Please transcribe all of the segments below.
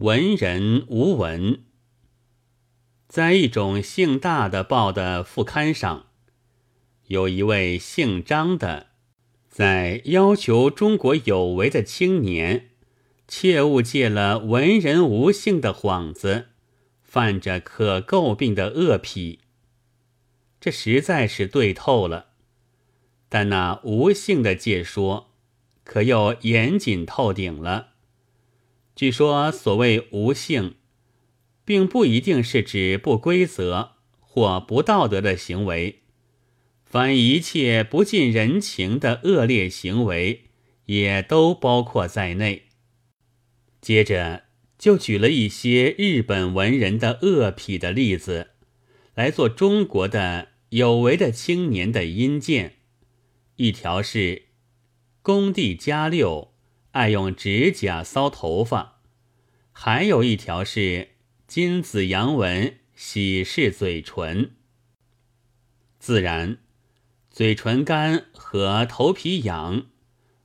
文人无文。在一种姓大的报的副刊上，有一位姓张的，在要求中国有为的青年切勿借了文人无姓的幌子，犯着可诟病的恶癖。这实在是对透了。但那无姓的借说，可又严谨透顶了。据说所谓无性。并不一定是指不规则或不道德的行为，凡一切不近人情的恶劣行为，也都包括在内。接着就举了一些日本文人的恶癖的例子，来做中国的有为的青年的阴鉴。一条是工地加六，爱用指甲搔头发；还有一条是。金子阳文喜事嘴唇，自然嘴唇干和头皮痒，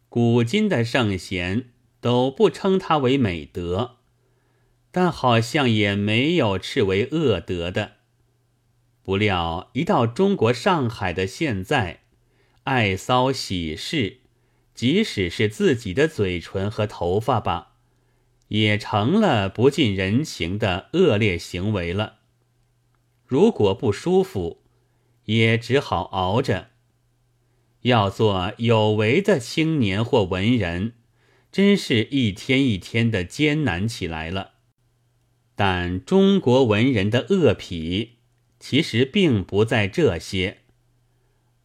古今的圣贤都不称它为美德，但好像也没有斥为恶德的。不料一到中国上海的现在，爱搔喜事，即使是自己的嘴唇和头发吧。也成了不近人情的恶劣行为了。如果不舒服，也只好熬着。要做有为的青年或文人，真是一天一天的艰难起来了。但中国文人的恶癖，其实并不在这些。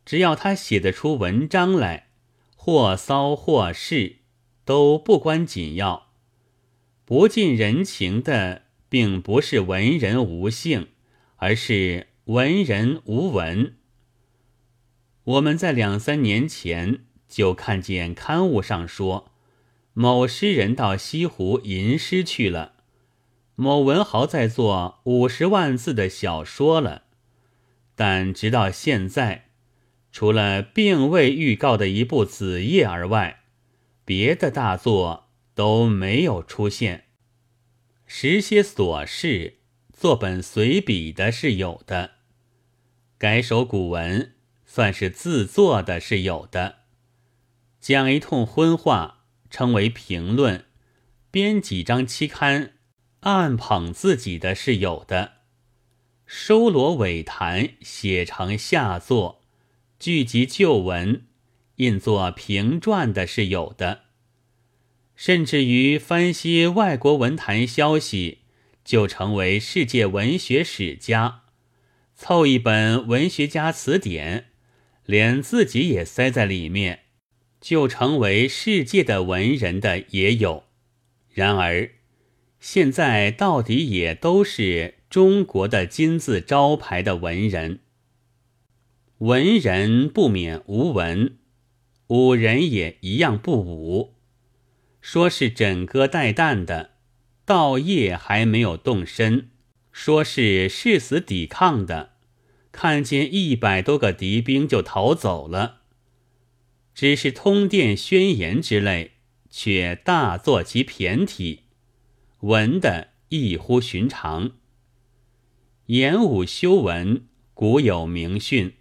只要他写得出文章来，或骚或事，都不关紧要。不近人情的，并不是文人无性，而是文人无文。我们在两三年前就看见刊物上说，某诗人到西湖吟诗去了，某文豪在做五十万字的小说了，但直到现在，除了并未预告的一部《子夜》而外，别的大作。都没有出现。时些琐事，作本随笔的是有的；改首古文，算是自作的是有的；讲一通荤话，称为评论；编几张期刊，暗捧自己的是有的；收罗尾谈，写成下作，聚集旧文，印作评传的是有的。甚至于翻些外国文坛消息，就成为世界文学史家；凑一本文学家词典，连自己也塞在里面，就成为世界的文人的也有。然而，现在到底也都是中国的金字招牌的文人。文人不免无文，武人也一样不武。说是枕戈待旦的，到夜还没有动身；说是誓死抵抗的，看见一百多个敌兵就逃走了。只是通电宣言之类，却大作其骈体，文的异乎寻常。演武修文，古有名训，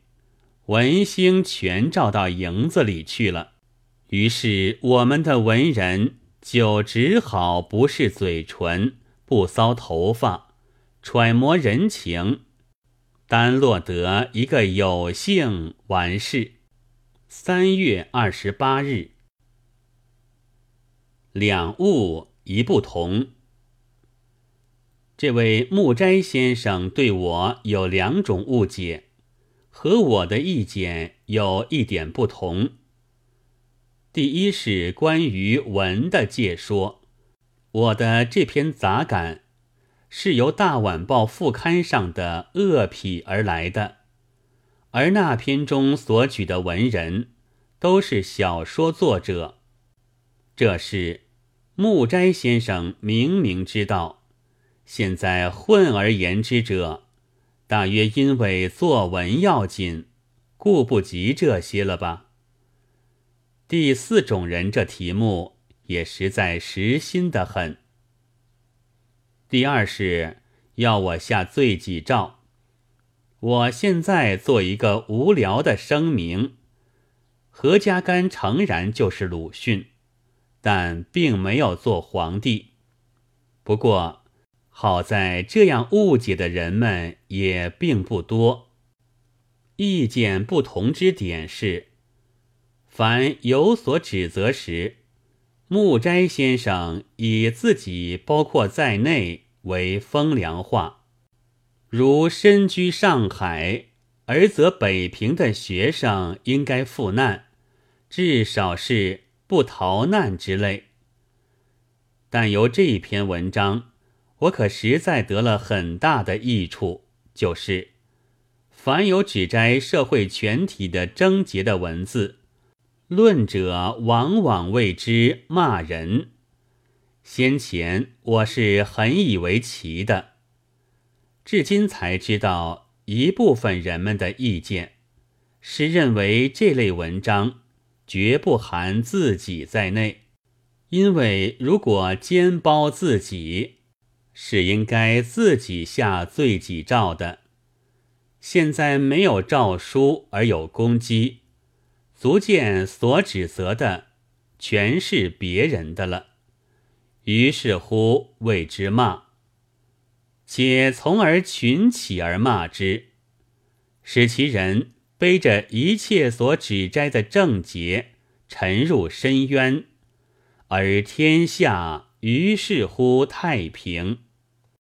文星全照到营子里去了。于是，我们的文人就只好不是嘴唇，不搔头发，揣摩人情，单落得一个有幸完事。三月二十八日，两物一不同。这位木斋先生对我有两种误解，和我的意见有一点不同。第一是关于文的解说，我的这篇杂感是由《大晚报》副刊上的恶癖而来的，而那篇中所举的文人都是小说作者。这是木斋先生明明知道，现在混而言之者，大约因为作文要紧，顾不及这些了吧。第四种人，这题目也实在实心的很。第二是要我下罪己诏。我现在做一个无聊的声明：何家干诚然就是鲁迅，但并没有做皇帝。不过好在这样误解的人们也并不多。意见不同之点是，凡有所指责时，木斋先生以自己包括在内为风凉话。如身居上海，而则北平的学生应该赴难，至少是不逃难之类。但由这一篇文章，我可实在得了很大的益处，就是凡有指摘社会全体的症结的文字，论者往往为之骂人。先前我是很以为奇的。至今才知道，一部分人们的意见是认为这类文章绝不含自己在内，因为如果兼包自己，是应该自己下罪己诏的。现在没有诏书而有攻击，足见所指责的全是别人的了。于是乎谓之骂。且从而群起而骂之，使其人背着一切所指摘的正节沉入深渊，而天下于是乎太平。